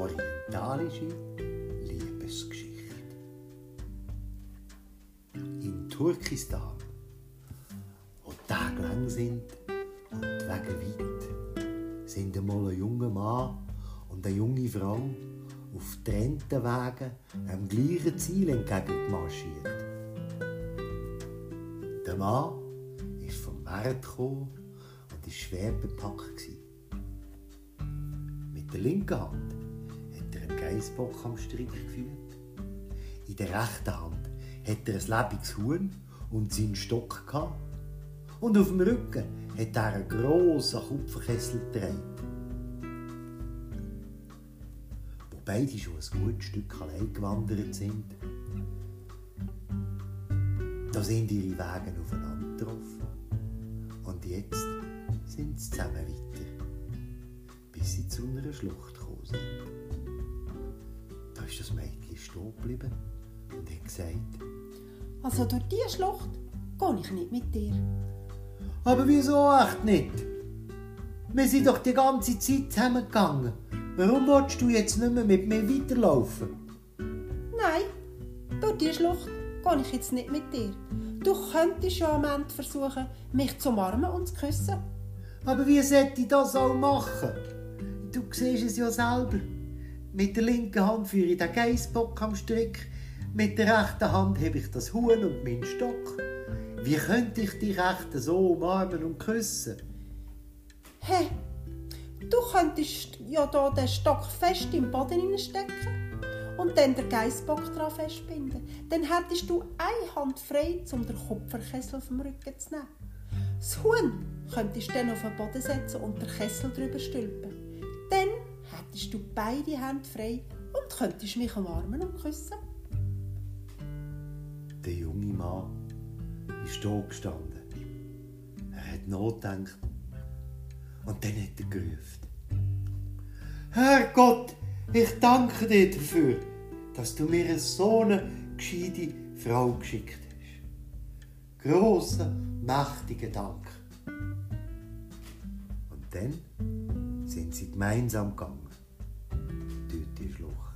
orientalische Liebesgeschichte. In Turkistan, wo die Tage lang sind und die Wege weit, sind einmal ein junger Mann und eine junge Frau auf getrennten Wegen einem gleichen Ziel entgegengemarschiert. Der Mann ist vom Markt gekommen und war schwer bepackt. Mit der linken Hand einen Geißbock am Strick geführt. In der rechten Hand hat er ein lebendiges Huhn und seinen Stock gehabt. Und auf dem Rücken hat er einen grossen Kupferkessel getragen. Wo beide schon ein gutes Stück allein gewandert sind, da sind ihre Wege aufeinander getroffen. Und jetzt sind sie zusammen weiter, bis sie zu einer Schlucht gekommen sind. Ist das Mädchen stehen geblieben und hat gesagt, Also durch diese Schlucht gehe ich nicht mit dir. Aber wieso echt nicht? Wir sind doch die ganze Zeit zusammengegangen. Warum willst du jetzt nicht mehr mit mir weiterlaufen? Nein, durch diese Schlucht gehe ich jetzt nicht mit dir. Du könntest ja am Ende versuchen, mich zu umarmen und zu küssen. Aber wie sollte ich das auch machen? Du siehst es ja selber. Mit der linken Hand führe ich den Geissbock am Strick, mit der rechten Hand habe ich das Huhn und meinen Stock. Wie könnte ich die rechte so umarmen und küssen? Hä? Du könntest ja da den Stock fest im Boden stecken und dann den Geissbock dran festbinden. Dann hättest du eine Hand frei, um den Kupferkessel dem Rücken zu nehmen. Das Huhn könntest du dann auf den Boden setzen und den Kessel drüber stülpen. Hättest du beide Hände frei und könntest mich umarmen und küssen. Der junge Mann ist da gestanden. Er hat nachgedacht und dann hat er gerufen. Herrgott, ich danke dir dafür, dass du mir so eine gescheite Frau geschickt hast. Grossen, mächtigen Dank. Und dann sind sie gemeinsam gegangen die Schlucht.